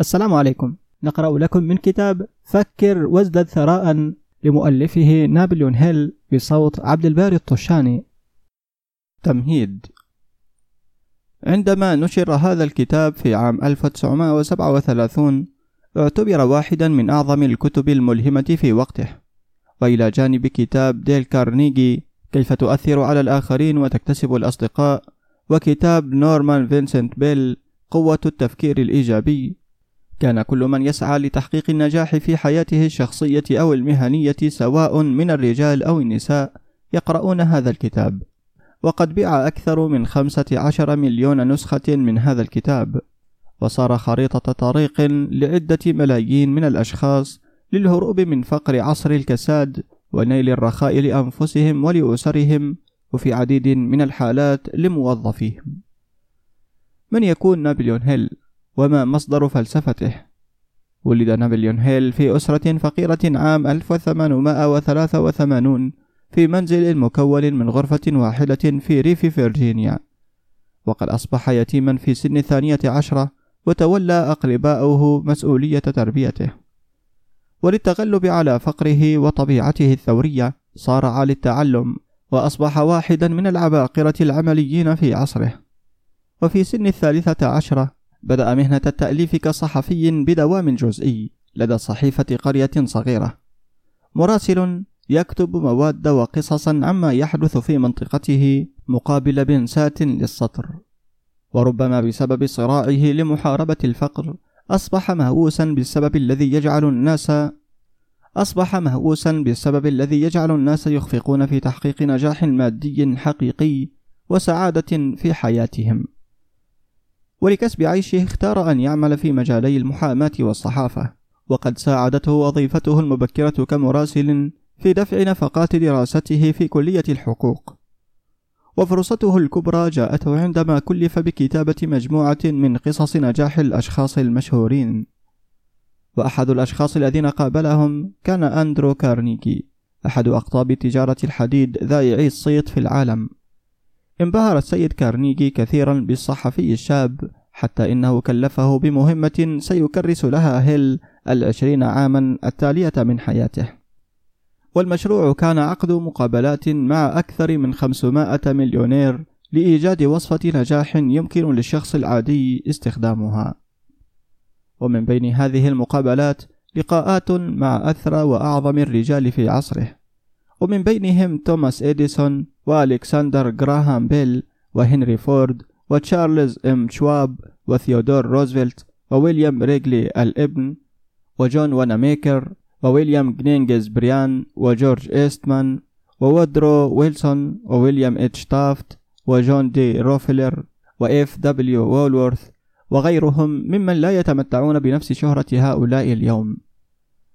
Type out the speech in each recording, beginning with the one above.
السلام عليكم. نقرأ لكم من كتاب فكر وازدد ثراء لمؤلفه نابليون هيل بصوت عبد الباري الطشاني. تمهيد. عندما نشر هذا الكتاب في عام 1937 اعتبر واحدا من أعظم الكتب الملهمة في وقته. وإلى جانب كتاب ديل كارنيجي كيف تؤثر على الآخرين وتكتسب الأصدقاء وكتاب نورمان فينسنت بيل قوة التفكير الإيجابي. كان كل من يسعى لتحقيق النجاح في حياته الشخصية أو المهنية سواء من الرجال أو النساء يقرؤون هذا الكتاب. وقد بيع أكثر من خمسة عشر مليون نسخة من هذا الكتاب. وصار خريطة طريق لعدة ملايين من الأشخاص للهروب من فقر عصر الكساد ونيل الرخاء لأنفسهم ولأسرهم وفي عديد من الحالات لموظفيهم. من يكون نابليون هيل؟ وما مصدر فلسفته. ولد نابليون هيل في أسرة فقيرة عام 1883 في منزل مكون من غرفة واحدة في ريف فرجينيا وقد أصبح يتيما في سن الثانية عشرة وتولى أقرباؤه مسؤولية تربيته. وللتغلب على فقره وطبيعته الثورية صارع للتعلم وأصبح واحدا من العباقرة العمليين في عصره. وفي سن الثالثة عشرة بدأ مهنة التأليف كصحفي بدوام جزئي لدى صحيفة قرية صغيرة. مراسل يكتب مواد وقصصا عما يحدث في منطقته مقابل بنسات للسطر. وربما بسبب صراعه لمحاربة الفقر أصبح مهووسا بالسبب الذي يجعل الناس أصبح مهووسا بالسبب الذي يجعل الناس يخفقون في تحقيق نجاح مادي حقيقي وسعادة في حياتهم. ولكسب عيشه اختار أن يعمل في مجالي المحاماة والصحافة. وقد ساعدته وظيفته المبكرة كمراسل في دفع نفقات دراسته في كلية الحقوق. وفرصته الكبرى جاءته عندما كلف بكتابة مجموعة من قصص نجاح الأشخاص المشهورين. وأحد الأشخاص الذين قابلهم كان أندرو كارنيكي أحد أقطاب تجارة الحديد ذائعي الصيت في العالم. انبهر السيد كارنيجي كثيرا بالصحفي الشاب حتى إنه كلفه بمهمة سيكرس لها هيل العشرين عاما التالية من حياته. والمشروع كان عقد مقابلات مع أكثر من 500 مليونير لإيجاد وصفة نجاح يمكن للشخص العادي استخدامها. ومن بين هذه المقابلات لقاءات مع أثرى وأعظم الرجال في عصره. ومن بينهم توماس إديسون وألكسندر جراهام بيل وهنري فورد وتشارلز إم شواب وثيودور روزفلت وويليام ريغلي الإبن وجون واناميكر وويليام جنينجز بريان وجورج إيستمان وودرو ويلسون وويليام إتش تافت وجون دي روكفلر وإف دبليو وولورث وغيرهم ممن لا يتمتعون بنفس شهرة هؤلاء اليوم.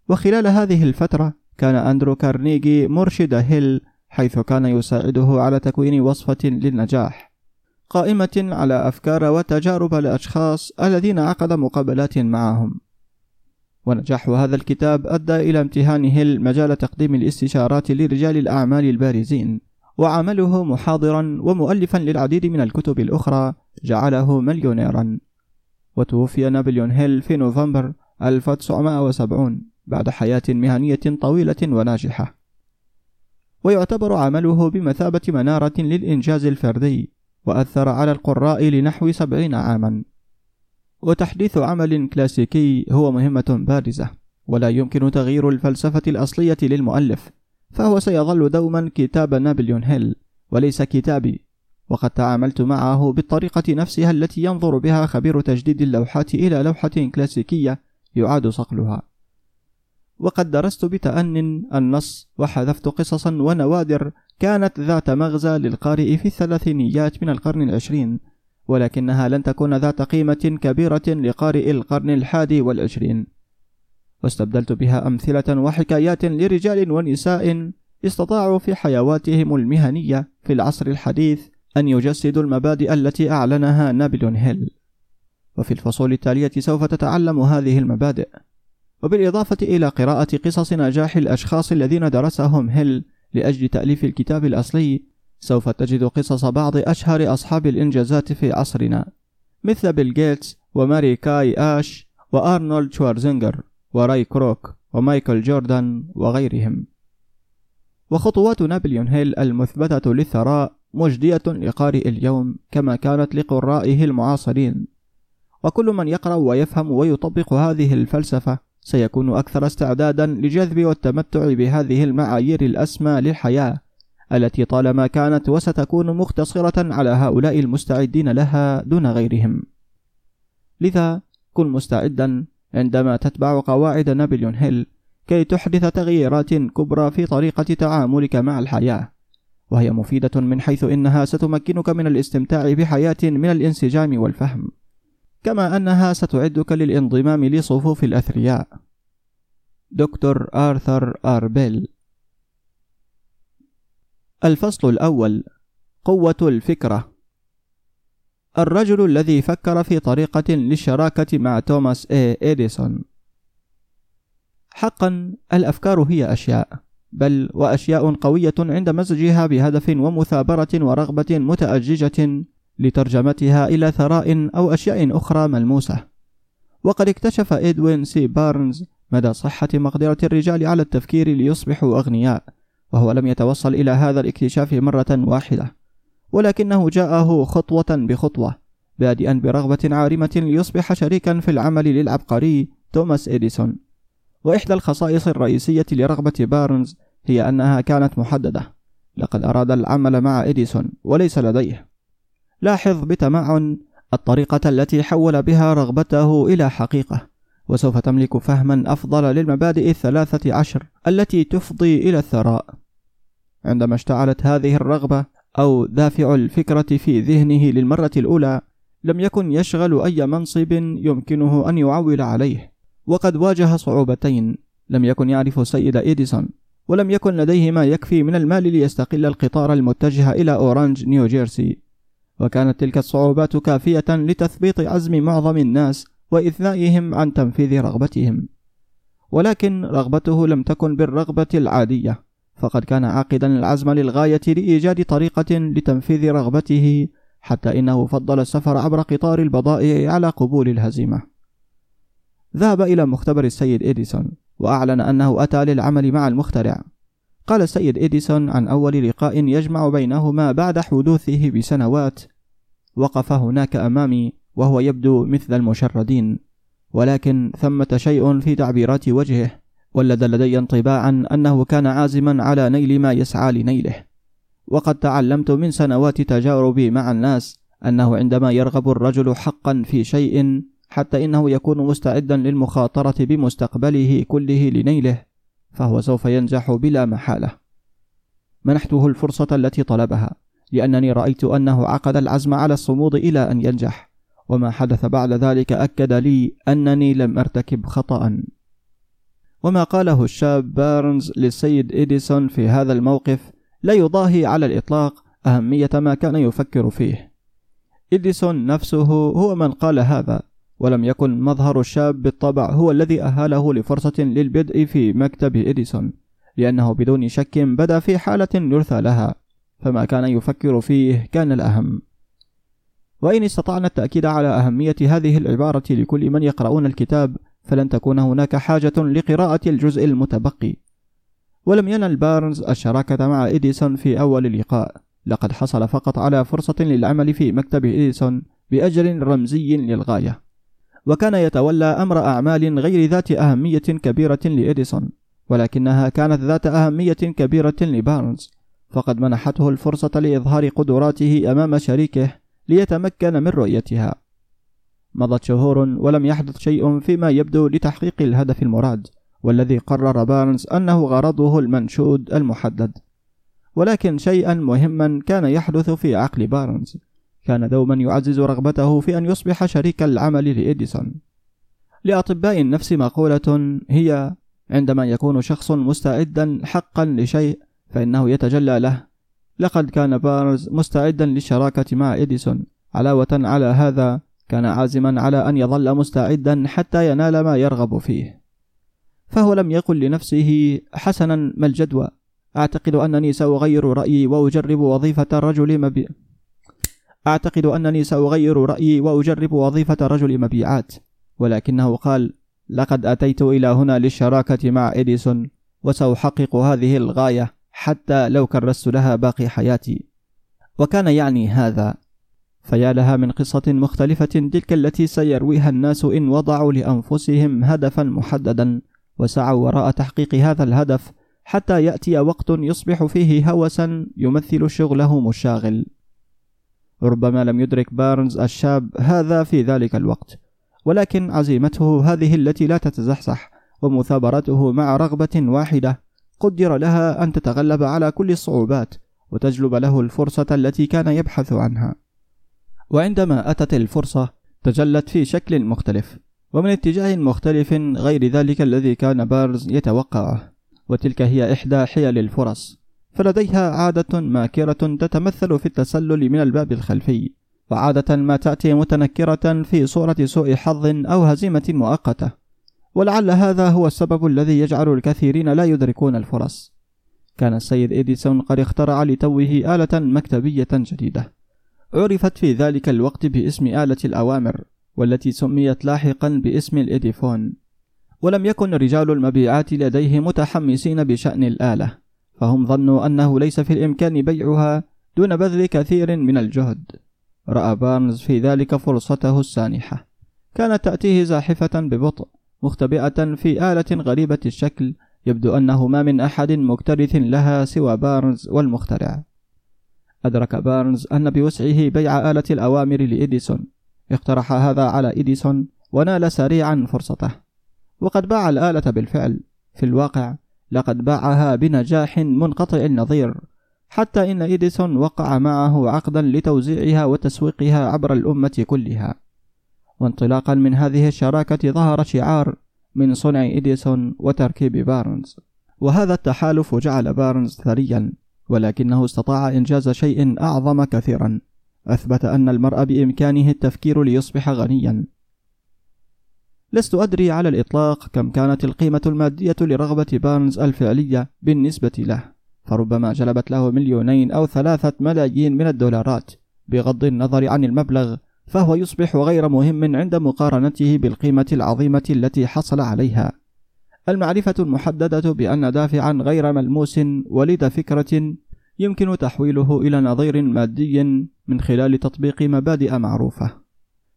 وخلال هذه الفترة كان أندرو كارنيجي مرشد هيل حيث كان يساعده على تكوين وصفة للنجاح. قائمة على أفكار وتجارب الأشخاص الذين عقد مقابلات معهم. ونجاح هذا الكتاب أدى إلى امتهان هيل مجال تقديم الاستشارات لرجال الأعمال البارزين. وعمله محاضرا ومؤلفا للعديد من الكتب الأخرى جعله مليونيرا. وتوفي نابليون هيل في نوفمبر 1970 بعد حياة مهنية طويلة وناجحة. ويعتبر عمله بمثابة منارة للإنجاز الفردي وأثر على القراء لنحو سبعين عاما. وتحديث عمل كلاسيكي هو مهمة بارزة ولا يمكن تغيير الفلسفة الأصلية للمؤلف فهو سيظل دوما كتاب نابليون هيل وليس كتابي. وقد تعاملت معه بالطريقة نفسها التي ينظر بها خبير تجديد اللوحات إلى لوحة كلاسيكية يعاد صقلها. وقد درست بتأن النص وحذفت قصصا ونوادر كانت ذات مغزى للقارئ في الثلاثينيات من القرن العشرين ولكنها لن تكون ذات قيمة كبيرة لقارئ القرن الحادي والعشرين. واستبدلت بها أمثلة وحكايات لرجال ونساء استطاعوا في حيواتهم المهنية في العصر الحديث أن يجسدوا المبادئ التي أعلنها نابليون هيل. وفي الفصول التالية سوف تتعلم هذه المبادئ. وبالإضافة إلى قراءة قصص نجاح الأشخاص الذين درسهم هيل لأجل تأليف الكتاب الأصلي سوف تجد قصص بعض أشهر أصحاب الإنجازات في عصرنا مثل بيل جيتس وماري كاي آش وأرنولد شوارزنجر وراي كروك ومايكل جوردان وغيرهم. وخطوات نابليون هيل المثبتة للثراء مجدية لقارئ اليوم كما كانت لقرائه المعاصرين. وكل من يقرأ ويفهم ويطبق هذه الفلسفة سيكون أكثر استعدادا لجذب والتمتع بهذه المعايير الأسمى للحياة التي طالما كانت وستكون مقتصرة على هؤلاء المستعدين لها دون غيرهم. لذا كن مستعدا عندما تتبع قواعد نابليون هيل كي تحدث تغييرات كبرى في طريقة تعاملك مع الحياة، وهي مفيدة من حيث إنها ستمكنك من الاستمتاع بحياة من الانسجام والفهم. كما أنها ستعدك للانضمام لصفوف الأثرياء. دكتور آرثر آر بيل. الفصل الأول قوة الفكرة. الرجل الذي فكر في طريقة للشراكة مع توماس إي إديسون. حقا الأفكار هي أشياء بل وأشياء قوية عند مزجها بهدف ومثابرة ورغبة متأججة لترجمتها إلى ثراء أو أشياء أخرى ملموسة. وقد اكتشف إدوين سي بارنز مدى صحة مقدرة الرجال على التفكير ليصبحوا أغنياء وهو لم يتوصل إلى هذا الاكتشاف مرة واحدة. ولكنه جاءه خطوة بخطوة بادئا برغبة عارمة ليصبح شريكا في العمل للعبقري توماس إديسون. وإحدى الخصائص الرئيسية لرغبة بارنز هي أنها كانت محددة. لقد أراد العمل مع إديسون وليس لديه. لاحظ بتمعن الطريقة التي حول بها رغبته إلى حقيقة وسوف تملك فهما أفضل للمبادئ الثلاثة عشر التي تفضي إلى الثراء. عندما اشتعلت هذه الرغبة أو دافع الفكرة في ذهنه للمرة الأولى لم يكن يشغل أي منصب يمكنه أن يعول عليه. وقد واجه صعوبتين لم يكن يعرف سيد إديسون ولم يكن لديه ما يكفي من المال ليستقل القطار المتجه إلى أورانج نيوجيرسي. وكانت تلك الصعوبات كافية لتثبيط عزم معظم الناس وإثنائهم عن تنفيذ رغبتهم. ولكن رغبته لم تكن بالرغبة العادية فقد كان عاقدا العزم للغاية لإيجاد طريقة لتنفيذ رغبته حتى إنه فضل السفر عبر قطار البضائع على قبول الهزيمة. ذهب إلى مختبر السيد إديسون وأعلن أنه أتى للعمل مع المخترع. قال السيد إديسون عن أول لقاء يجمع بينهما بعد حدوثه بسنوات وقف هناك أمامي وهو يبدو مثل المشردين ولكن ثمة شيء في تعبيرات وجهه ولد لدي انطباعا أنه كان عازما على نيل ما يسعى لنيله. وقد تعلمت من سنوات تجاربي مع الناس أنه عندما يرغب الرجل حقا في شيء حتى إنه يكون مستعدا للمخاطرة بمستقبله كله لنيله فهو سوف ينجح بلا محالة. منحته الفرصة التي طلبها. لأنني رأيت أنه عقد العزم على الصمود إلى أن ينجح وما حدث بعد ذلك أكد لي أنني لم أرتكب خطأ. وما قاله الشاب بارنز للسيد إديسون في هذا الموقف لا يضاهي على الإطلاق أهمية ما كان يفكر فيه. إديسون نفسه هو من قال هذا ولم يكن مظهر الشاب بالطبع هو الذي أهله لفرصة للبدء في مكتب إديسون لأنه بدون شك بدا في حالة يرثى لها. فما كان يفكر فيه كان الأهم. وإن استطعنا التأكيد على أهمية هذه العبارة لكل من يقرؤون الكتاب فلن تكون هناك حاجة لقراءة الجزء المتبقي. ولم ينل بارنز الشراكة مع إديسون في أول لقاء. لقد حصل فقط على فرصة للعمل في مكتب إديسون بأجر رمزي للغاية. وكان يتولى أمر أعمال غير ذات أهمية كبيرة لإديسون ولكنها كانت ذات أهمية كبيرة لبارنز. فقد منحته الفرصة لإظهار قدراته أمام شريكه ليتمكن من رؤيتها. مضت شهور ولم يحدث شيء فيما يبدو لتحقيق الهدف المراد والذي قرر بارنز أنه غرضه المنشود المحدد. ولكن شيئا مهما كان يحدث في عقل بارنز كان دوما يعزز رغبته في أن يصبح شريك العمل لإديسون. لأطباء النفس مقولة هي عندما يكون شخص مستعدا حقا لشيء فإنه يتجلى له. لقد كان بارنز مستعدا للشراكة مع إديسون. علاوة على هذا كان عازما على أن يظل مستعدا حتى ينال ما يرغب فيه. فهو لم يقل لنفسه حسنا ما الجدوى. أعتقد أنني سأغير رأيي وأجرب وظيفة الرجل مبي... أعتقد أنني سأغير رأيي وأجرب وظيفة رجل مبيعات. ولكنه قال لقد أتيت إلى هنا للشراكة مع إديسون وسأحقق هذه الغاية. حتى لو كرست لها باقي حياتي. وكان يعني هذا. فيا لها من قصة مختلفة تلك التي سيرويها الناس إن وضعوا لأنفسهم هدفا محددا وسعوا وراء تحقيق هذا الهدف حتى يأتي وقت يصبح فيه هوسا يمثل شغلهم الشاغل. ربما لم يدرك بارنز الشاب هذا في ذلك الوقت ولكن عزيمته هذه التي لا تتزحزح ومثابرته مع رغبة واحدة قدر لها أن تتغلب على كل الصعوبات وتجلب له الفرصة التي كان يبحث عنها. وعندما أتت الفرصة تجلت في شكل مختلف ومن اتجاه مختلف غير ذلك الذي كان بارز يتوقعه. وتلك هي إحدى حيل الفرص. فلديها عادة ماكرة تتمثل في التسلل من الباب الخلفي وعادة ما تأتي متنكرة في صورة سوء حظ أو هزيمة مؤقتة. ولعل هذا هو السبب الذي يجعل الكثيرين لا يدركون الفرص. كان السيد إديسون قد اخترع لتوه آلة مكتبية جديدة. عرفت في ذلك الوقت باسم آلة الأوامر والتي سميت لاحقا باسم الإيديفون ولم يكن رجال المبيعات لديه متحمسين بشأن الآلة فهم ظنوا أنه ليس في الإمكان بيعها دون بذل كثير من الجهد. رأى بارنز في ذلك فرصته السانحة. كانت تأتيه زاحفة ببطء. مختبئة في آلة غريبة الشكل يبدو أنه ما من أحد مكترث لها سوى بارنز والمخترع. أدرك بارنز أن بوسعه بيع آلة الأوامر لإديسون اقترح هذا على إديسون ونال سريعا فرصته. وقد باع الآلة بالفعل. في الواقع لقد باعها بنجاح منقطع النظير. حتى إن إديسون وقع معه عقدا لتوزيعها وتسويقها عبر الأمة كلها. وانطلاقا من هذه الشراكة ظهر شعار من صنع إديسون وتركيب بارنز وهذا التحالف جعل بارنز ثريا ولكنه استطاع إنجاز شيء أعظم كثيرا. أثبت أن المرء بإمكانه التفكير ليصبح غنيا. لست أدري على الإطلاق كم كانت القيمة المادية لرغبة بارنز الفعلية بالنسبة له. فربما جلبت له مليونين أو ثلاثة ملايين من الدولارات بغض النظر عن المبلغ فهو يصبح غير مهم عند مقارنته بالقيمة العظيمة التي حصل عليها. المعرفة المحددة بأن دافعا غير ملموس ولد فكرة يمكن تحويله إلى نظير مادي من خلال تطبيق مبادئ معروفة.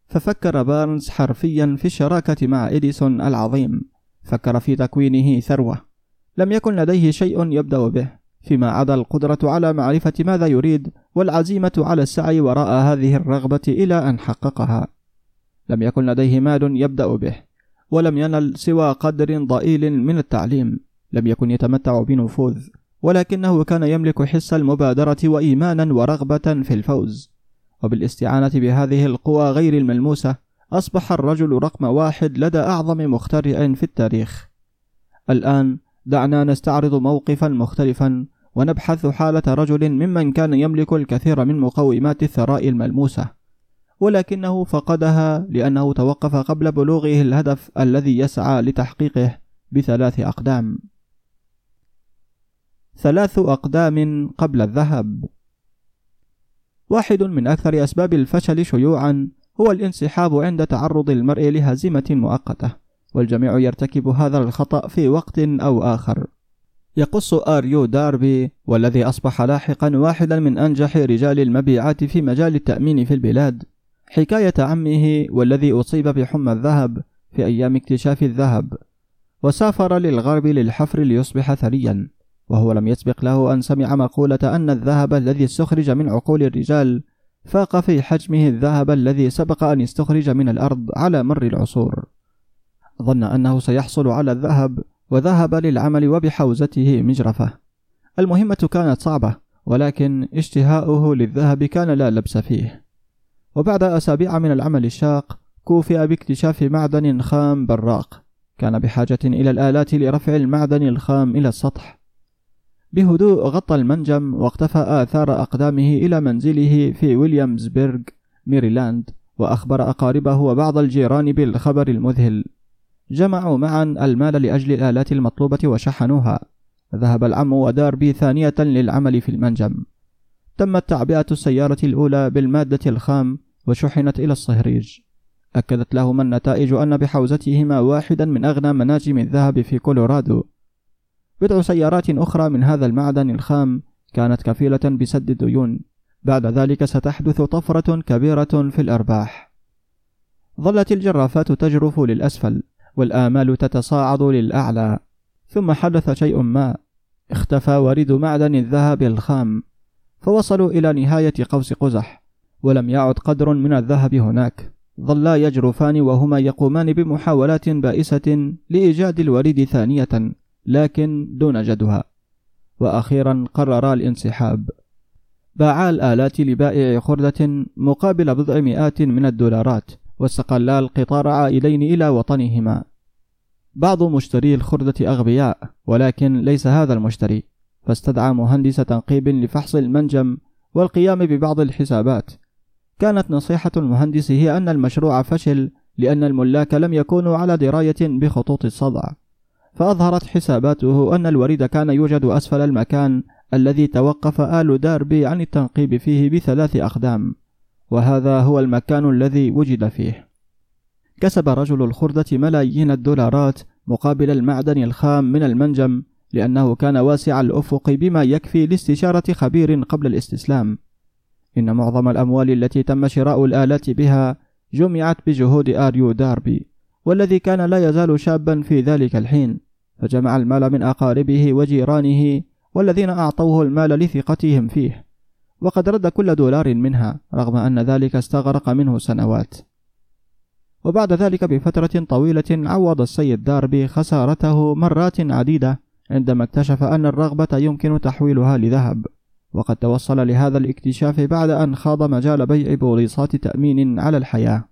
ففكر بارنز حرفيا في الشراكة مع إديسون العظيم. فكر في تكوينه ثروة. لم يكن لديه شيء يبدأ به. فيما عدا القدرة على معرفة ماذا يريد والعزيمة على السعي وراء هذه الرغبة إلى أن حققها. لم يكن لديه مال يبدأ به ولم ينل سوى قدر ضئيل من التعليم. لم يكن يتمتع بنفوذ ولكنه كان يملك حس المبادرة وإيمانا ورغبة في الفوز. وبالاستعانة بهذه القوى غير الملموسة أصبح الرجل رقم واحد لدى أعظم مخترع في التاريخ. الآن دعنا نستعرض موقفا مختلفا ونبحث حالة رجل ممن كان يملك الكثير من مقومات الثراء الملموسة. ولكنه فقدها لأنه توقف قبل بلوغه الهدف الذي يسعى لتحقيقه بثلاث أقدام. ثلاث أقدام قبل الذهب. واحد من أكثر أسباب الفشل شيوعا هو الانسحاب عند تعرض المرء لهزيمة مؤقتة. والجميع يرتكب هذا الخطأ في وقت أو آخر. يقص آريو داربي والذي أصبح لاحقا واحدا من أنجح رجال المبيعات في مجال التأمين في البلاد. حكاية عمه والذي أصيب بحمى الذهب في أيام اكتشاف الذهب. وسافر للغرب للحفر ليصبح ثريا. وهو لم يسبق له أن سمع مقولة أن الذهب الذي استخرج من عقول الرجال فاق في حجمه الذهب الذي سبق أن يستخرج من الأرض على مر العصور. ظن أنه سيحصل على الذهب وذهب للعمل وبحوزته مجرفة. المهمة كانت صعبة ولكن اشتهاؤه للذهب كان لا لبس فيه. وبعد أسابيع من العمل الشاق كوفئ باكتشاف معدن خام براق. كان بحاجة إلى الآلات لرفع المعدن الخام إلى السطح. بهدوء غطى المنجم واقتفى آثار أقدامه إلى منزله في ويليامزبرغ ميريلاند وأخبر أقاربه وبعض الجيران بالخبر المذهل. جمعوا معا المال لأجل الآلات المطلوبة وشحنوها. ذهب العم وداربي ثانية للعمل في المنجم. تمت تعبئة السيارة الأولى بالمادة الخام وشحنت إلى الصهريج. أكدت لهما النتائج أن بحوزتهما واحدا من أغنى مناجم الذهب في كولورادو. بضع سيارات أخرى من هذا المعدن الخام كانت كفيلة بسد الديون. بعد ذلك ستحدث طفرة كبيرة في الأرباح. ظلت الجرافات تجرف للأسفل. والآمال تتصاعد للأعلى. ثم حدث شيء ما. اختفى وريد معدن الذهب الخام. فوصلوا إلى نهاية قوس قزح ولم يعد قدر من الذهب هناك. ظلا يجرفان وهما يقومان بمحاولات بائسة لإيجاد الوريد ثانية لكن دون جدوى. وأخيرا قررا الانسحاب. باعا الآلات لبائع خردة مقابل بضع مئات من الدولارات. واستقلا القطار عائلين إلى وطنهما. بعض مشتري الخردة أغبياء ولكن ليس هذا المشتري. فاستدعى مهندس تنقيب لفحص المنجم والقيام ببعض الحسابات. كانت نصيحة المهندس هي أن المشروع فشل لأن الملاك لم يكونوا على دراية بخطوط الصدع. فأظهرت حساباته أن الوريد كان يوجد أسفل المكان الذي توقف آل داربي عن التنقيب فيه بثلاث أقدام. وهذا هو المكان الذي وجد فيه. كسب رجل الخردة ملايين الدولارات مقابل المعدن الخام من المنجم لأنه كان واسع الأفق بما يكفي لاستشارة خبير قبل الاستسلام. إن معظم الأموال التي تم شراء الآلات بها جمعت بجهود آريو داربي والذي كان لا يزال شابا في ذلك الحين. فجمع المال من أقاربه وجيرانه والذين أعطوه المال لثقتهم فيه. وقد رد كل دولار منها رغم أن ذلك استغرق منه سنوات. وبعد ذلك بفترة طويلة عوض السيد داربي خسارته مرات عديدة عندما اكتشف أن الرغبة يمكن تحويلها لذهب. وقد توصل لهذا الاكتشاف بعد أن خاض مجال بيع بوليصات تأمين على الحياة.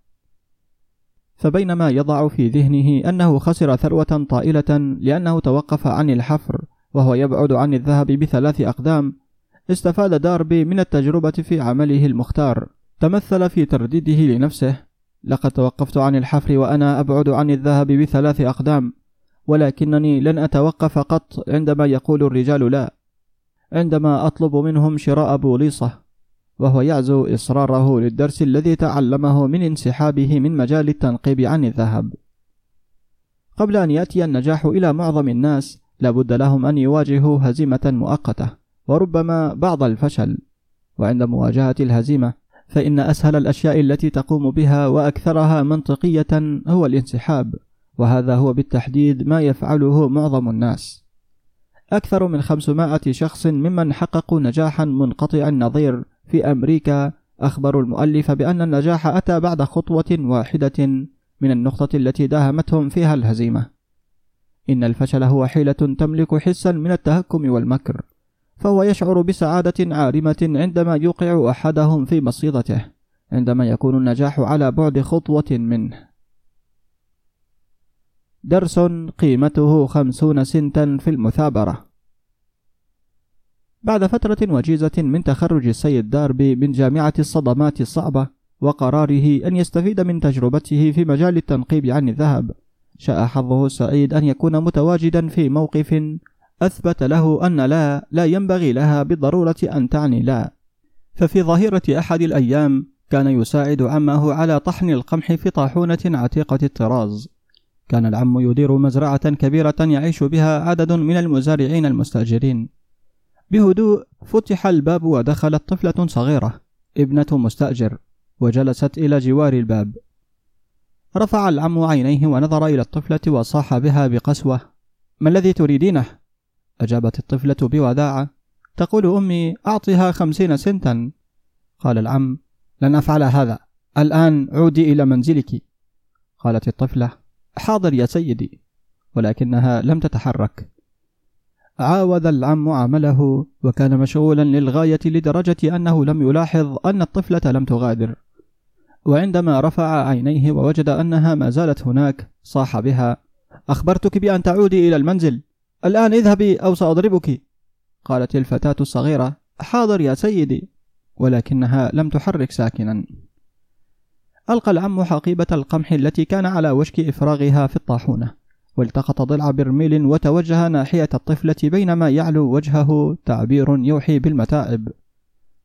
فبينما يضع في ذهنه أنه خسر ثروة طائلة لأنه توقف عن الحفر وهو يبعد عن الذهب بثلاث أقدام استفاد داربي من التجربة في عمله المختار. تمثل في ترديده لنفسه لقد توقفت عن الحفر وأنا أبعد عن الذهب بثلاث أقدام ولكنني لن أتوقف قط عندما يقول الرجال لا عندما أطلب منهم شراء بوليصة وهو يعزو إصراره للدرس الذي تعلمه من انسحابه من مجال التنقيب عن الذهب. قبل أن يأتي النجاح إلى معظم الناس لابد لهم أن يواجهوا هزيمة مؤقتة. وربما بعض الفشل وعند مواجهة الهزيمة فإن أسهل الأشياء التي تقوم بها وأكثرها منطقية هو الانسحاب وهذا هو بالتحديد ما يفعله معظم الناس. أكثر من 500 شخص ممن حققوا نجاحا منقطع النظير في أمريكا أخبروا المؤلف بأن النجاح أتى بعد خطوة واحدة من النقطة التي داهمتهم فيها الهزيمة. إن الفشل هو حيلة تملك حسا من التهكم والمكر. فهو يشعر بسعادة عارمة عندما يوقع أحدهم في مصيدته عندما يكون النجاح على بعد خطوة منه. درس قيمته خمسون سنتا في المثابرة. بعد فترة وجيزة من تخرج السيد داربي من جامعة الصدمات الصعبة وقراره أن يستفيد من تجربته في مجال التنقيب عن الذهب شاء حظه السعيد أن يكون متواجدا في موقف أثبت له أن لا لا ينبغي لها بالضرورة أن تعني لا. ففي ظهيرة أحد الأيام كان يساعد عمه على طحن القمح في طاحونة عتيقة الطراز. كان العم يدير مزرعة كبيرة يعيش بها عدد من المزارعين المستأجرين. بهدوء فتح الباب ودخلت طفلة صغيرة ابنة مستأجر وجلست إلى جوار الباب. رفع العم عينيه ونظر إلى الطفلة وصاح بها بقسوة ما الذي تريدينه؟ أجابت الطفلة بوداعة تقول أمي أعطها خمسين سنتا. قال العم لن أفعل هذا. الآن عودي إلى منزلك. قالت الطفلة حاضر يا سيدي ولكنها لم تتحرك. عاود العم عمله وكان مشغولا للغاية لدرجة أنه لم يلاحظ أن الطفلة لم تغادر. وعندما رفع عينيه ووجد أنها ما زالت هناك صاح بها أخبرتك بأن تعودي إلى المنزل. الآن اذهبي أو سأضربك. قالت الفتاة الصغيرة حاضر يا سيدي. ولكنها لم تحرك ساكنا. ألقى العم حقيبة القمح التي كان على وشك إفراغها في الطاحونة والتقط ضلع برميل وتوجه ناحية الطفلة بينما يعلو وجهه تعبير يوحي بالمتاعب.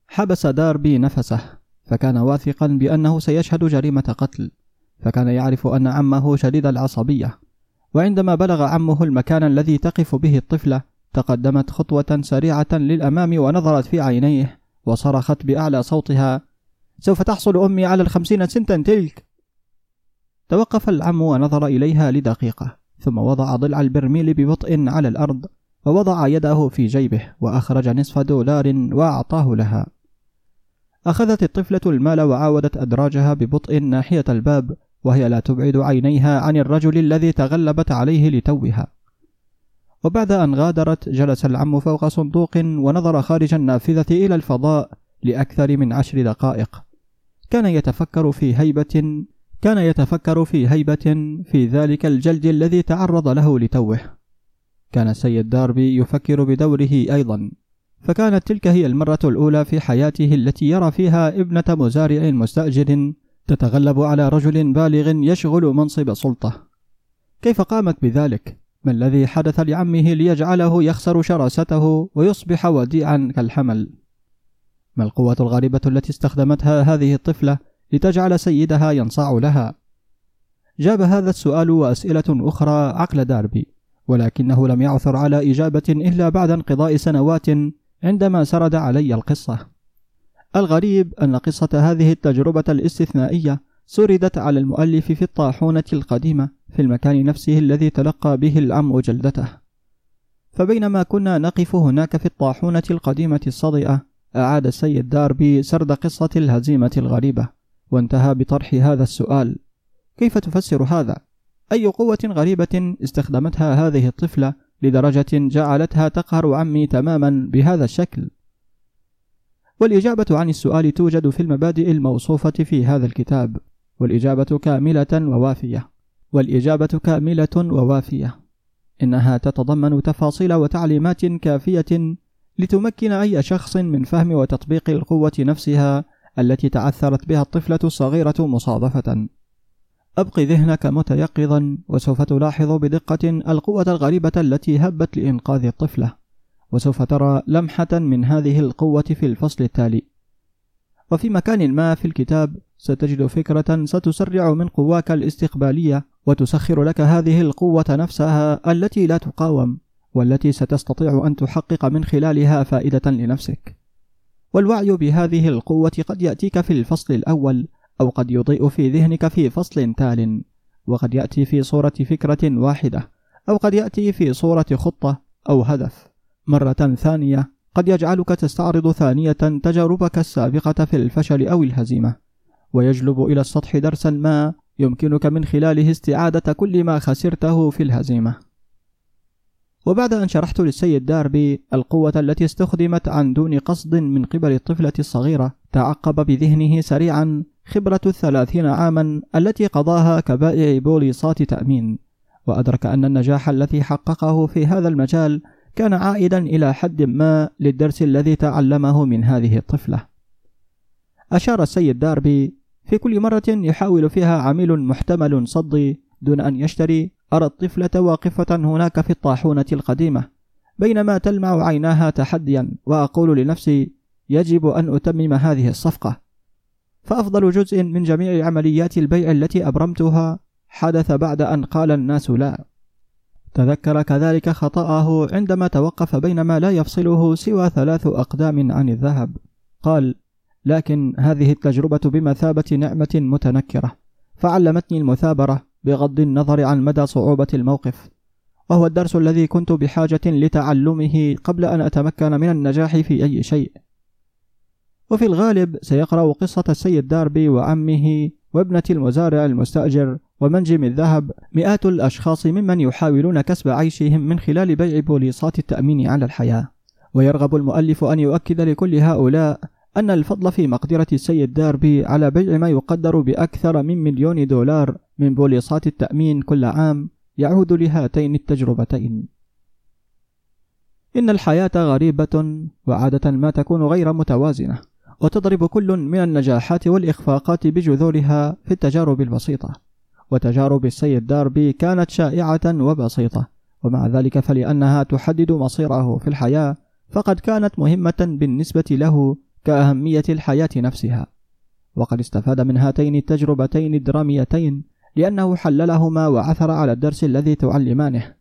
حبس داربي نفسه فكان واثقا بأنه سيشهد جريمة قتل فكان يعرف أن عمه شديد العصبية. وعندما بلغ عمه المكان الذي تقف به الطفلة تقدمت خطوة سريعة للأمام ونظرت في عينيه وصرخت بأعلى صوتها سوف تحصل أمي على الخمسين سنتا تلك! توقف العم ونظر إليها لدقيقة ثم وضع ضلع البرميل ببطء على الأرض ووضع يده في جيبه وأخرج نصف دولار وأعطاه لها. أخذت الطفلة المال وعاودت أدراجها ببطء ناحية الباب وهي لا تبعد عينيها عن الرجل الذي تغلبت عليه لتوها. وبعد أن غادرت جلس العم فوق صندوق ونظر خارج النافذة إلى الفضاء لأكثر من عشر دقائق. كان يتفكر في هيبة كان يتفكر في هيبة في ذلك الجلد الذي تعرض له لتوه. كان السيد داربي يفكر بدوره أيضا. فكانت تلك هي المرة الأولى في حياته التي يرى فيها ابنة مزارع مستأجر تتغلب على رجل بالغ يشغل منصب سلطة كيف قامت بذلك؟ ما الذي حدث لعمه ليجعله يخسر شراسته ويصبح وديعا كالحمل؟ ما القوة الغريبة التي استخدمتها هذه الطفلة لتجعل سيدها ينصاع لها؟ جاب هذا السؤال وأسئلة أخرى عقل داربي ولكنه لم يعثر على إجابة إلا بعد انقضاء سنوات عندما سرد علي القصة الغريب أن قصة هذه التجربة الاستثنائية سردت على المؤلف في الطاحونة القديمة في المكان نفسه الذي تلقى به العم جلدته فبينما كنا نقف هناك في الطاحونة القديمة الصدئة أعاد السيد داربي سرد قصة الهزيمة الغريبة وانتهى بطرح هذا السؤال كيف تفسر هذا؟ أي قوة غريبة استخدمتها هذه الطفلة لدرجة جعلتها تقهر عمي تماما بهذا الشكل؟ والإجابة عن السؤال توجد في المبادئ الموصوفة في هذا الكتاب. والإجابة كاملة ووافية. والإجابة كاملة ووافية. إنها تتضمن تفاصيل وتعليمات كافية لتمكن أي شخص من فهم وتطبيق القوة نفسها التي تعثرت بها الطفلة الصغيرة مصادفة. أبق ذهنك متيقظا وسوف تلاحظ بدقة القوة الغريبة التي هبت لإنقاذ الطفلة. وسوف ترى لمحة من هذه القوة في الفصل التالي. وفي مكان ما في الكتاب ستجد فكرة ستسرع من قواك الاستقبالية وتسخر لك هذه القوة نفسها التي لا تقاوم والتي ستستطيع أن تحقق من خلالها فائدة لنفسك. والوعي بهذه القوة قد يأتيك في الفصل الأول أو قد يضيء في ذهنك في فصل تال وقد يأتي في صورة فكرة واحدة أو قد يأتي في صورة خطة أو هدف. مرة ثانية قد يجعلك تستعرض ثانية تجاربك السابقة في الفشل أو الهزيمة. ويجلب إلى السطح درسا ما يمكنك من خلاله استعادة كل ما خسرته في الهزيمة. وبعد أن شرحت للسيد داربي القوة التي استخدمت عن دون قصد من قبل الطفلة الصغيرة تعقب بذهنه سريعا خبرة الثلاثين عاما التي قضاها كبائع بوليصات تأمين. وأدرك أن النجاح الذي حققه في هذا المجال كان عائدا إلى حد ما للدرس الذي تعلمه من هذه الطفلة. أشار السيد داربي في كل مرة يحاول فيها عميل محتمل صدي دون أن يشتري أرى الطفلة واقفة هناك في الطاحونة القديمة بينما تلمع عيناها تحديا وأقول لنفسي يجب أن أتمم هذه الصفقة فأفضل جزء من جميع عمليات البيع التي أبرمتها حدث بعد أن قال الناس لا. تذكر كذلك خطأه عندما توقف بينما لا يفصله سوى ثلاث أقدام عن الذهب. قال لكن هذه التجربة بمثابة نعمة متنكرة. فعلمتني المثابرة بغض النظر عن مدى صعوبة الموقف. وهو الدرس الذي كنت بحاجة لتعلمه قبل أن أتمكن من النجاح في أي شيء. وفي الغالب سيقرأ قصة السيد داربي وعمه وابنة المزارع المستأجر ومنجم الذهب مئات الأشخاص ممن يحاولون كسب عيشهم من خلال بيع بوليصات التأمين على الحياة. ويرغب المؤلف أن يؤكد لكل هؤلاء أن الفضل في مقدرة السيد داربي على بيع ما يقدر بأكثر من مليون دولار من بوليصات التأمين كل عام يعود لهاتين التجربتين. إن الحياة غريبة وعادة ما تكون غير متوازنة وتضرب كل من النجاحات والإخفاقات بجذورها في التجارب البسيطة. وتجارب السيد داربي كانت شائعة وبسيطة. ومع ذلك فلأنها تحدد مصيره في الحياة فقد كانت مهمة بالنسبة له كأهمية الحياة نفسها. وقد استفاد من هاتين التجربتين الدراميتين لأنه حللهما وعثر على الدرس الذي تعلمانه.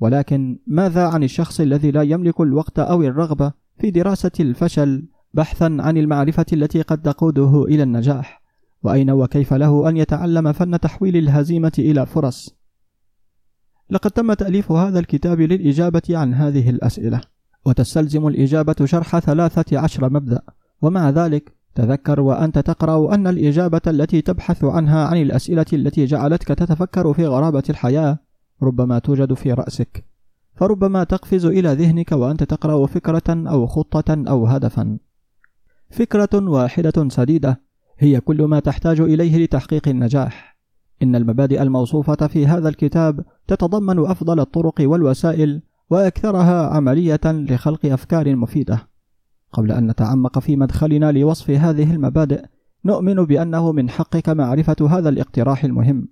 ولكن ماذا عن الشخص الذي لا يملك الوقت أو الرغبة في دراسة الفشل بحثا عن المعرفة التي قد تقوده إلى النجاح؟ وأين وكيف له أن يتعلم فن تحويل الهزيمة إلى فرص؟ لقد تم تأليف هذا الكتاب للإجابة عن هذه الأسئلة وتستلزم الإجابة شرح ثلاثة عشر مبدأ. ومع ذلك تذكر وأنت تقرأ أن الإجابة التي تبحث عنها عن الأسئلة التي جعلتك تتفكر في غرابة الحياة ربما توجد في رأسك. فربما تقفز إلى ذهنك وأنت تقرأ فكرة أو خطة أو هدفا. فكرة واحدة سديدة هي كل ما تحتاج إليه لتحقيق النجاح. إن المبادئ الموصوفة في هذا الكتاب تتضمن أفضل الطرق والوسائل وأكثرها عملية لخلق أفكار مفيدة. قبل أن نتعمق في مدخلنا لوصف هذه المبادئ نؤمن بأنه من حقك معرفة هذا الاقتراح المهم.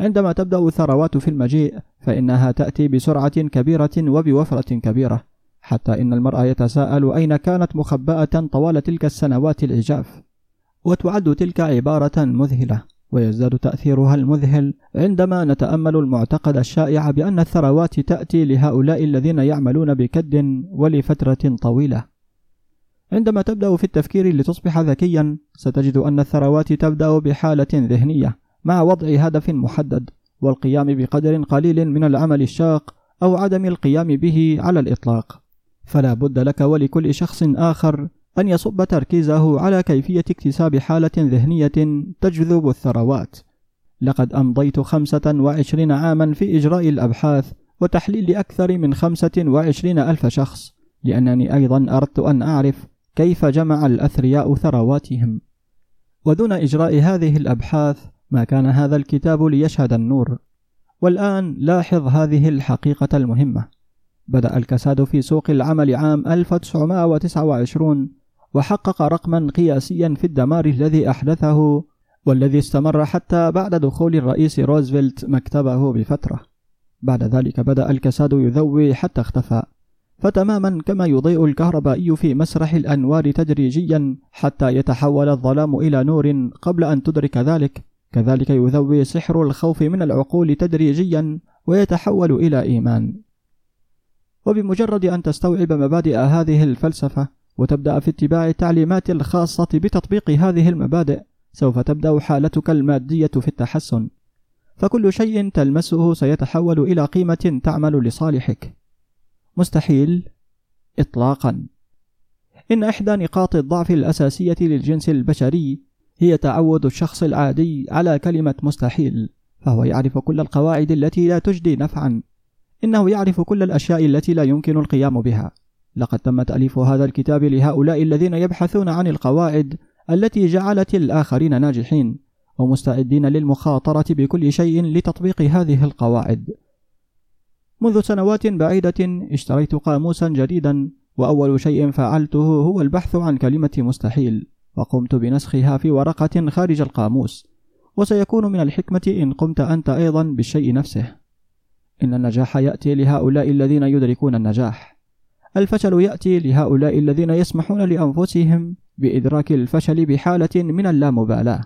عندما تبدأ الثروات في المجيء فإنها تأتي بسرعة كبيرة وبوفرة كبيرة حتى إن المرء يتساءل أين كانت مخبأة طوال تلك السنوات العجاف وتعد تلك عبارة مذهلة ويزداد تأثيرها المذهل عندما نتأمل المعتقد الشائع بأن الثروات تأتي لهؤلاء الذين يعملون بكد ولفترة طويلة. عندما تبدأ في التفكير لتصبح ذكيا ستجد أن الثروات تبدأ بحالة ذهنية مع وضع هدف محدد والقيام بقدر قليل من العمل الشاق أو عدم القيام به على الإطلاق. فلا بد لك ولكل شخص آخر أن يصب تركيزه على كيفية اكتساب حالة ذهنية تجذب الثروات. لقد أمضيت خمسة وعشرين عاما في إجراء الأبحاث وتحليل أكثر من خمسة وعشرين ألف شخص لأنني أيضا أردت أن أعرف كيف جمع الأثرياء ثرواتهم. ودون إجراء هذه الأبحاث ما كان هذا الكتاب ليشهد النور. والآن لاحظ هذه الحقيقة المهمة. بدأ الكساد في سوق العمل عام 1929 وحقق رقما قياسيا في الدمار الذي أحدثه والذي استمر حتى بعد دخول الرئيس روزفلت مكتبه بفترة. بعد ذلك بدأ الكساد يذوي حتى اختفى. فتماما كما يضيء الكهربائي في مسرح الأنوار تدريجيا حتى يتحول الظلام إلى نور قبل أن تدرك ذلك. كذلك يذوي سحر الخوف من العقول تدريجيا ويتحول إلى إيمان. وبمجرد أن تستوعب مبادئ هذه الفلسفة وتبدأ في اتباع التعليمات الخاصة بتطبيق هذه المبادئ سوف تبدأ حالتك المادية في التحسن. فكل شيء تلمسه سيتحول إلى قيمة تعمل لصالحك. مستحيل. إطلاقا. إن إحدى نقاط الضعف الأساسية للجنس البشري هي تعود الشخص العادي على كلمة مستحيل فهو يعرف كل القواعد التي لا تجدي نفعا. إنه يعرف كل الأشياء التي لا يمكن القيام بها. لقد تم تأليف هذا الكتاب لهؤلاء الذين يبحثون عن القواعد التي جعلت الآخرين ناجحين ومستعدين للمخاطرة بكل شيء لتطبيق هذه القواعد. منذ سنوات بعيدة اشتريت قاموسا جديدا وأول شيء فعلته هو البحث عن كلمة مستحيل وقمت بنسخها في ورقة خارج القاموس وسيكون من الحكمة إن قمت أنت أيضا بالشيء نفسه. إن النجاح يأتي لهؤلاء الذين يدركون النجاح. الفشل يأتي لهؤلاء الذين يسمحون لأنفسهم بإدراك الفشل بحالة من اللامبالاة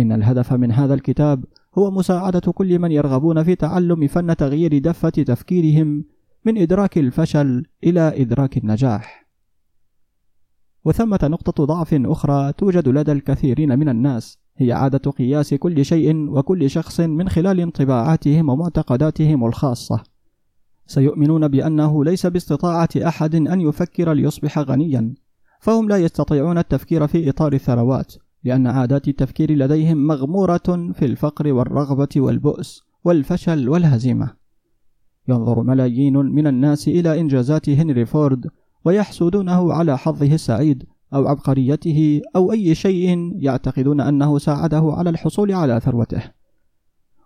إن الهدف من هذا الكتاب هو مساعدة كل من يرغبون في تعلم فن تغيير دفة تفكيرهم من إدراك الفشل إلى إدراك النجاح. وثمة نقطة ضعف أخرى توجد لدى الكثيرين من الناس هي عادة قياس كل شيء وكل شخص من خلال انطباعاتهم ومعتقداتهم الخاصة. سيؤمنون بأنه ليس باستطاعة أحد أن يفكر ليصبح غنيا، فهم لا يستطيعون التفكير في إطار الثروات، لأن عادات التفكير لديهم مغمورة في الفقر والرغبة والبؤس والفشل والهزيمة. ينظر ملايين من الناس إلى إنجازات هنري فورد ويحسدونه على حظه السعيد أو عبقريته أو أي شيء يعتقدون أنه ساعده على الحصول على ثروته.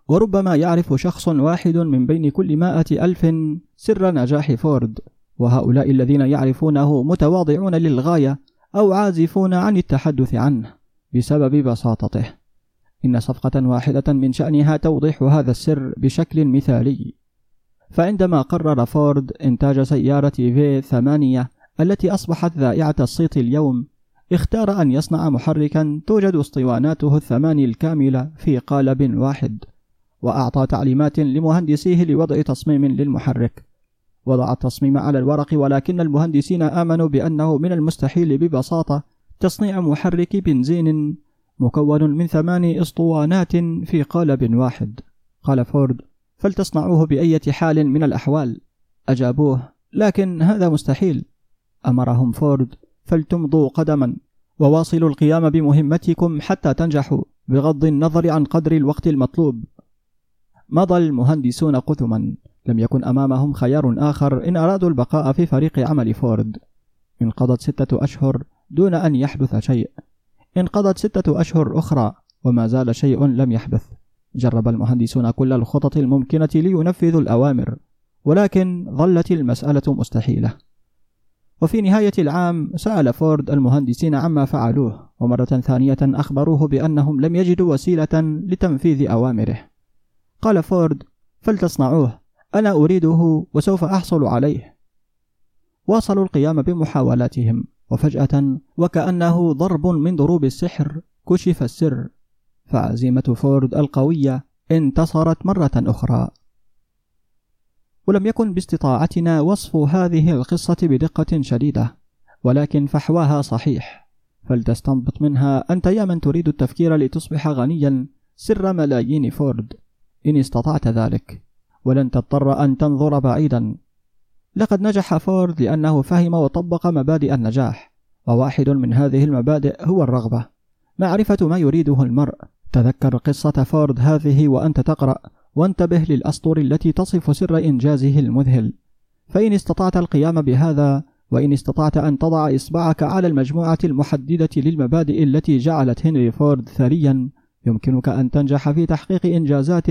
وربما يعرف شخص واحد من بين كل مائة ألف سر نجاح فورد، وهؤلاء الذين يعرفونه متواضعون للغاية أو عازفون عن التحدث عنه. بسبب بساطته إن صفقة واحدة من شأنها توضيح هذا السر بشكل مثالي فعندما قرر فورد إنتاج سيارة في ثمانية التي أصبحت ذائعة الصيت اليوم اختار أن يصنع محركا توجد اسطواناته الثماني الكاملة في قالب واحد وأعطى تعليمات لمهندسيه لوضع تصميم للمحرك. وضع التصميم على الورق ولكن المهندسين آمنوا بأنه من المستحيل ببساطة تصنيع محرك بنزين مكون من ثمان أسطوانات في قالب واحد. قال فورد فلتصنعوه بأية حال من الأحوال؟ أجابوه لكن هذا مستحيل. أمرهم فورد فلتمضوا قدما. وواصلوا القيام بمهمتكم حتى تنجحوا بغض النظر عن قدر الوقت المطلوب. مضى المهندسون قثما لم يكن أمامهم خيار آخر إن أرادوا البقاء في فريق عمل فورد. انقضت ستة أشهر دون أن يحدث شيء. انقضت ستة أشهر أخرى وما زال شيء لم يحدث. جرب المهندسون كل الخطط الممكنة لينفذوا الأوامر ولكن ظلت المسألة مستحيلة. وفي نهاية العام سأل فورد المهندسين عما فعلوه ومرة ثانية أخبروه بأنهم لم يجدوا وسيلة لتنفيذ أوامره. قال فورد فلتصنعوه. أنا أريده وسوف أحصل عليه. واصلوا القيام بمحاولاتهم وفجأة وكأنه ضرب من ضروب السحر كشف السر. فعزيمة فورد القوية انتصرت مرة أخرى. ولم يكن باستطاعتنا وصف هذه القصة بدقة شديدة ولكن فحواها صحيح. فلتستنبط منها أنت يا من تريد التفكير لتصبح غنيا سر ملايين فورد. إن استطعت ذلك ولن تضطر أن تنظر بعيدا. لقد نجح فورد لأنه فهم وطبق مبادئ النجاح وواحد من هذه المبادئ هو الرغبة. معرفة ما يريده المرء. تذكر قصة فورد هذه وأنت تقرأ وانتبه للأسطر التي تصف سر إنجازه المذهل. فإن استطعت القيام بهذا وإن استطعت أن تضع إصبعك على المجموعة المحددة للمبادئ التي جعلت هنري فورد ثريا يمكنك أن تنجح في تحقيق إنجازات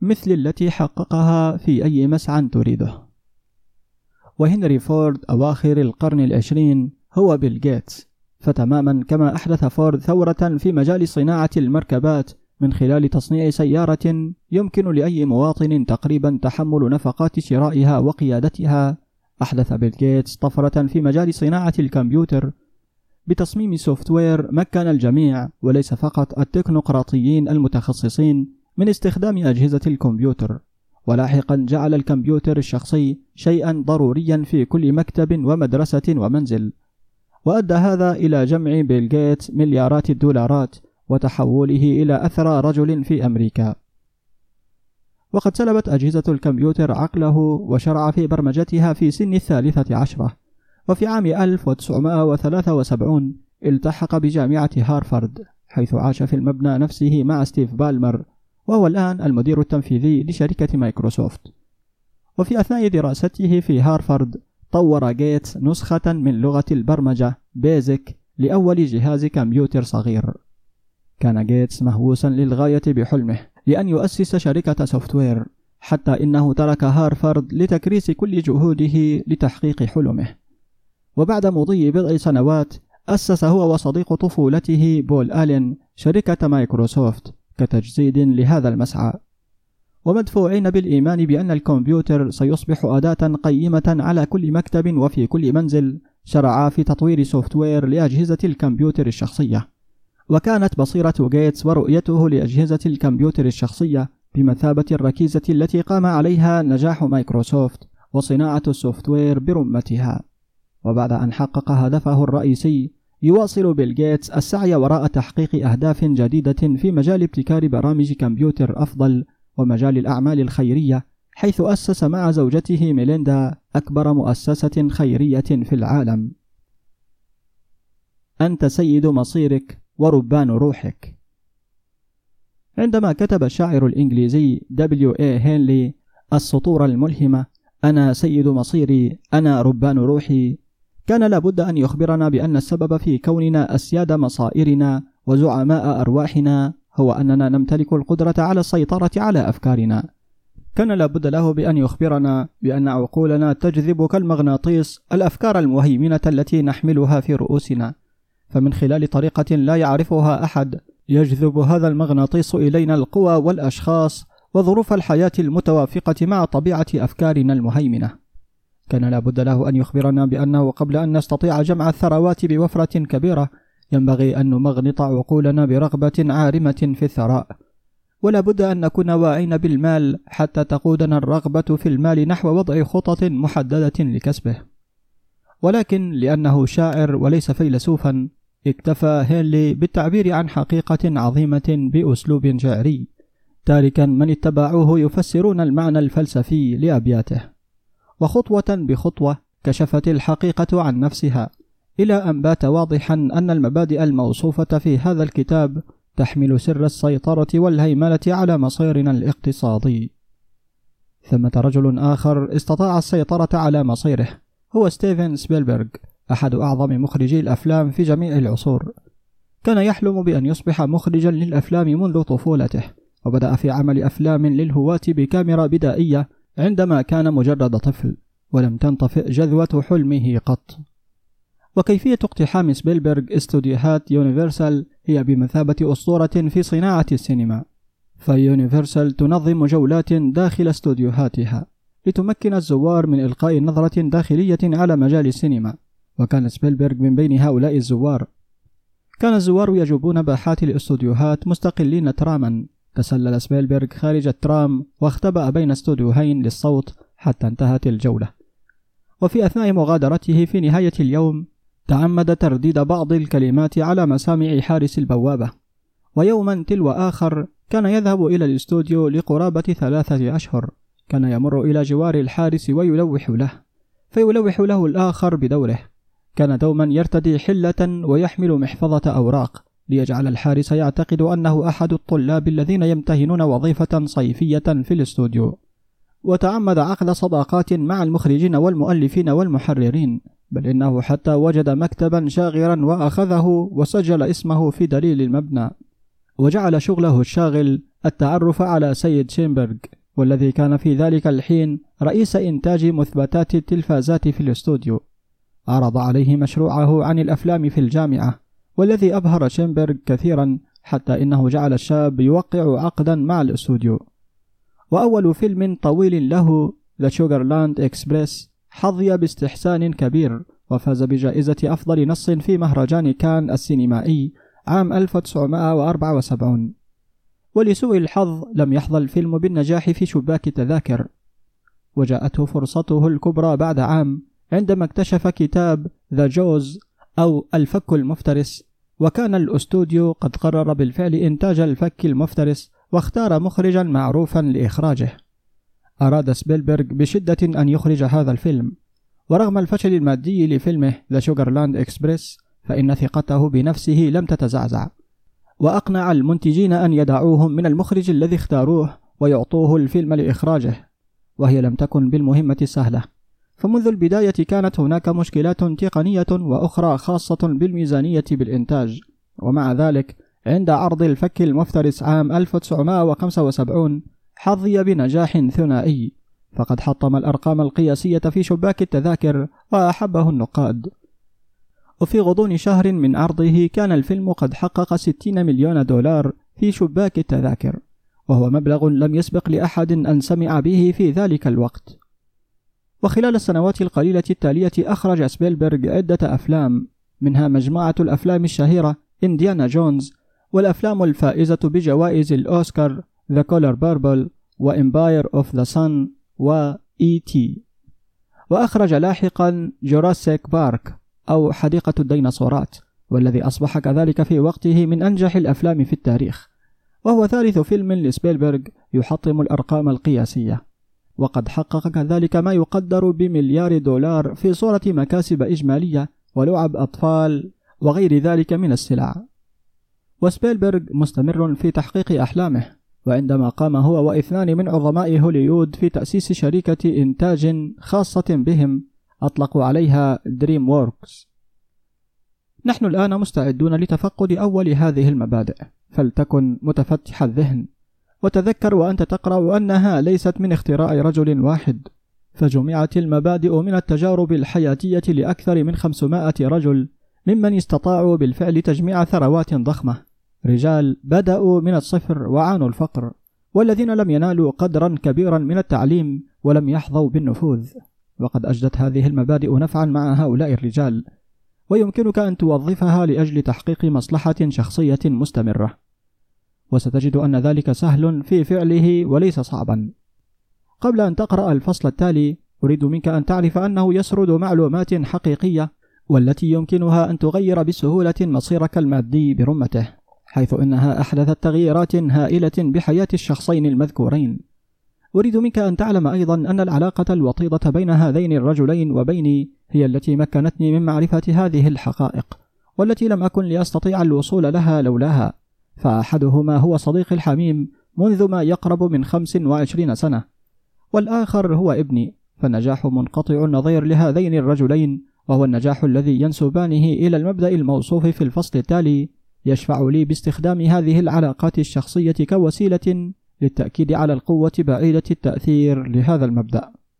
مثل التي حققها في أي مسعى تريده. وهنري فورد أواخر القرن العشرين هو بيل جيتس فتماما كما أحدث فورد ثورة في مجال صناعة المركبات من خلال تصنيع سيارة يمكن لأي مواطن تقريبا تحمل نفقات شرائها وقيادتها أحدث بيل جيتس طفرة في مجال صناعة الكمبيوتر بتصميم software مكن الجميع وليس فقط التكنوقراطيين المتخصصين من استخدام أجهزة الكمبيوتر. ولاحقا جعل الكمبيوتر الشخصي شيئا ضروريا في كل مكتب ومدرسة ومنزل. وأدى هذا إلى جمع بيل جيتس مليارات الدولارات وتحوله إلى أثرى رجل في أمريكا. وقد سلبت أجهزة الكمبيوتر عقله وشرع في برمجتها في سن الثالثة عشرة. وفي عام 1973 التحق بجامعة هارفارد حيث عاش في المبنى نفسه مع ستيف بالمر وهو الآن المدير التنفيذي لشركة مايكروسوفت. وفي أثناء دراسته في هارفارد طور جيتس نسخة من لغة البرمجة بيزك لأول جهاز كمبيوتر صغير. كان جيتس مهووسا للغاية بحلمه لأن يؤسس شركة software حتى إنه ترك هارفارد لتكريس كل جهوده لتحقيق حلمه. وبعد مضي بضع سنوات أسس هو وصديق طفولته بول آلين شركة مايكروسوفت كتجسيد لهذا المسعى. ومدفوعين بالإيمان بأن الكمبيوتر سيصبح أداة قيمة على كل مكتب وفي كل منزل شرعا في تطوير software لأجهزة الكمبيوتر الشخصية. وكانت بصيرة جيتس ورؤيته لأجهزة الكمبيوتر الشخصية بمثابة الركيزة التي قام عليها نجاح مايكروسوفت وصناعة ال software برمتها. وبعد أن حقق هدفه الرئيسي يواصل بيل جيتس السعي وراء تحقيق أهداف جديدة في مجال ابتكار برامج كمبيوتر أفضل ومجال الأعمال الخيرية حيث أسس مع زوجته ميليندا أكبر مؤسسة خيرية في العالم. أنت سيد مصيرك وربان روحك. عندما كتب الشاعر الإنجليزي دبليو إي هينلي السطور الملهمة أنا سيد مصيري أنا ربان روحي كان لابد أن يخبرنا بأن السبب في كوننا أسياد مصائرنا وزعماء أرواحنا هو أننا نمتلك القدرة على السيطرة على أفكارنا. كان لابد له بأن يخبرنا بأن عقولنا تجذب كالمغناطيس الأفكار المهيمنة التي نحملها في رؤوسنا، فمن خلال طريقة لا يعرفها أحد يجذب هذا المغناطيس إلينا القوى والأشخاص وظروف الحياة المتوافقة مع طبيعة أفكارنا المهيمنة. كان لابد له أن يخبرنا بأنه قبل أن نستطيع جمع الثروات بوفرة كبيرة ينبغي أن نمغنط عقولنا برغبة عارمة في الثراء. ولا بد أن نكون واعين بالمال حتى تقودنا الرغبة في المال نحو وضع خطط محددة لكسبه. ولكن لأنه شاعر وليس فيلسوفا اكتفى هينلي بالتعبير عن حقيقة عظيمة بأسلوب شعري. تاركا من اتبعوه يفسرون المعنى الفلسفي لأبياته. وخطوة بخطوة كشفت الحقيقة عن نفسها إلى أن بات واضحا أن المبادئ الموصوفة في هذا الكتاب تحمل سر السيطرة والهيمنة على مصيرنا الاقتصادي. ثمة رجل آخر استطاع السيطرة على مصيره هو ستيفن سبيلبرغ أحد أعظم مخرجي الأفلام في جميع العصور. كان يحلم بأن يصبح مخرجا للأفلام منذ طفولته، وبدأ في عمل أفلام للهواة بكاميرا بدائية عندما كان مجرد طفل، ولم تنطفئ جذوة حلمه قط. وكيفية اقتحام سبيلبرغ استوديوهات يونيفرسال هي بمثابة أسطورة في صناعة السينما. فيونيفرسال تنظم جولات داخل استوديوهاتها لتمكن الزوار من إلقاء نظرة داخلية على مجال السينما وكان سبيلبرغ من بين هؤلاء الزوار. كان الزوار يجوبون باحات الأستوديوهات مستقلين تراما. تسلل سبيلبرغ خارج الترام واختبأ بين استوديوهين للصوت حتى انتهت الجولة. وفي أثناء مغادرته في نهاية اليوم تعمد ترديد بعض الكلمات على مسامع حارس البوابة. ويوما تلو آخر كان يذهب إلى الاستوديو لقرابة ثلاثة أشهر. كان يمر إلى جوار الحارس ويلوح له فيلوح له الآخر بدوره. كان دوما يرتدي حلة ويحمل محفظة أوراق. ليجعل الحارس يعتقد أنه أحد الطلاب الذين يمتهنون وظيفة صيفية في الاستوديو. وتعمد عقد صداقات مع المخرجين والمؤلفين والمحررين بل إنه حتى وجد مكتبا شاغرا وأخذه وسجل اسمه في دليل المبنى. وجعل شغله الشاغل التعرف على سيد شينبرغ والذي كان في ذلك الحين رئيس إنتاج مثبتات التلفازات في الاستوديو. عرض عليه مشروعه عن الأفلام في الجامعة. والذي أبهر شينبرغ كثيرا حتى إنه جعل الشاب يوقع عقدا مع الأستوديو. وأول فيلم طويل له The Sugarland Express حظي باستحسان كبير وفاز بجائزة أفضل نص في مهرجان كان السينمائي عام 1974 ولسوء الحظ لم يحظى الفيلم بالنجاح في شباك التذاكر. وجاءته فرصته الكبرى بعد عام عندما اكتشف كتاب The Jaws أو الفك المفترس. وكان الأستوديو قد قرر بالفعل إنتاج الفك المفترس واختار مخرجا معروفا لإخراجه. أراد سبيلبرغ بشدة أن يخرج هذا الفيلم. ورغم الفشل المادي لفيلمه The Sugarland Express فإن ثقته بنفسه لم تتزعزع. وأقنع المنتجين أن يدعوهم من المخرج الذي اختاروه ويعطوه الفيلم لإخراجه. وهي لم تكن بالمهمة سهلة فمنذ البداية كانت هناك مشكلات تقنية وأخرى خاصة بالميزانية بالإنتاج. ومع ذلك عند عرض الفك المفترس عام 1975 حظي بنجاح ثنائي. فقد حطم الأرقام القياسية في شباك التذاكر وأحبه النقاد. وفي غضون شهر من عرضه كان الفيلم قد حقق 60 مليون دولار في شباك التذاكر وهو مبلغ لم يسبق لأحد أن سمع به في ذلك الوقت. وخلال السنوات القليلة التالية أخرج سبيلبرغ عدة أفلام منها مجموعة الأفلام الشهيرة إنديانا جونز والأفلام الفائزة بجوائز الأوسكار The Color Purple وإمباير أوف ذا Sun و E.T. وأخرج لاحقا جوراسيك بارك أو حديقة الديناصورات والذي أصبح كذلك في وقته من أنجح الأفلام في التاريخ وهو ثالث فيلم لسبيلبرغ يحطم الأرقام القياسية وقد حقق كذلك ما يقدر بمليار دولار في صورة مكاسب إجمالية ولعب أطفال وغير ذلك من السلع. وسبيلبرغ مستمر في تحقيق أحلامه وعندما قام هو واثنان من عظماء هوليوود في تأسيس شركة إنتاج خاصة بهم أطلقوا عليها DreamWorks نحن الآن مستعدون لتفقد أول هذه المبادئ فلتكن متفتح الذهن. وتذكر وأنت تقرأ أنها ليست من اختراع رجل واحد فجمعت المبادئ من التجارب الحياتية لأكثر من 500 رجل ممن استطاعوا بالفعل تجميع ثروات ضخمة. رجال بدأوا من الصفر وعانوا الفقر والذين لم ينالوا قدرا كبيرا من التعليم ولم يحظوا بالنفوذ. وقد أجدت هذه المبادئ نفعا مع هؤلاء الرجال ويمكنك أن توظفها لأجل تحقيق مصلحة شخصية مستمرة. وستجد أن ذلك سهل في فعله وليس صعبا. قبل أن تقرأ الفصل التالي أريد منك أن تعرف أنه يسرد معلومات حقيقية والتي يمكنها أن تغير بسهولة مصيرك المادي برمته حيث إنها أحدثت تغييرات هائلة بحياة الشخصين المذكورين. أريد منك أن تعلم أيضا أن العلاقة الوطيدة بين هذين الرجلين وبيني هي التي مكنتني من معرفة هذه الحقائق والتي لم أكن لأستطيع الوصول لها لولاها. فأحدهما هو صديقي الحميم منذ ما يقرب من خمس وعشرين سنة والآخر هو ابني فالنجاح منقطع النظير لهذين الرجلين وهو النجاح الذي ينسبانه إلى المبدأ الموصوف في الفصل التالي يشفع لي باستخدام هذه العلاقات الشخصية كوسيلة للتأكيد على القوة بعيدة التأثير لهذا المبدأ.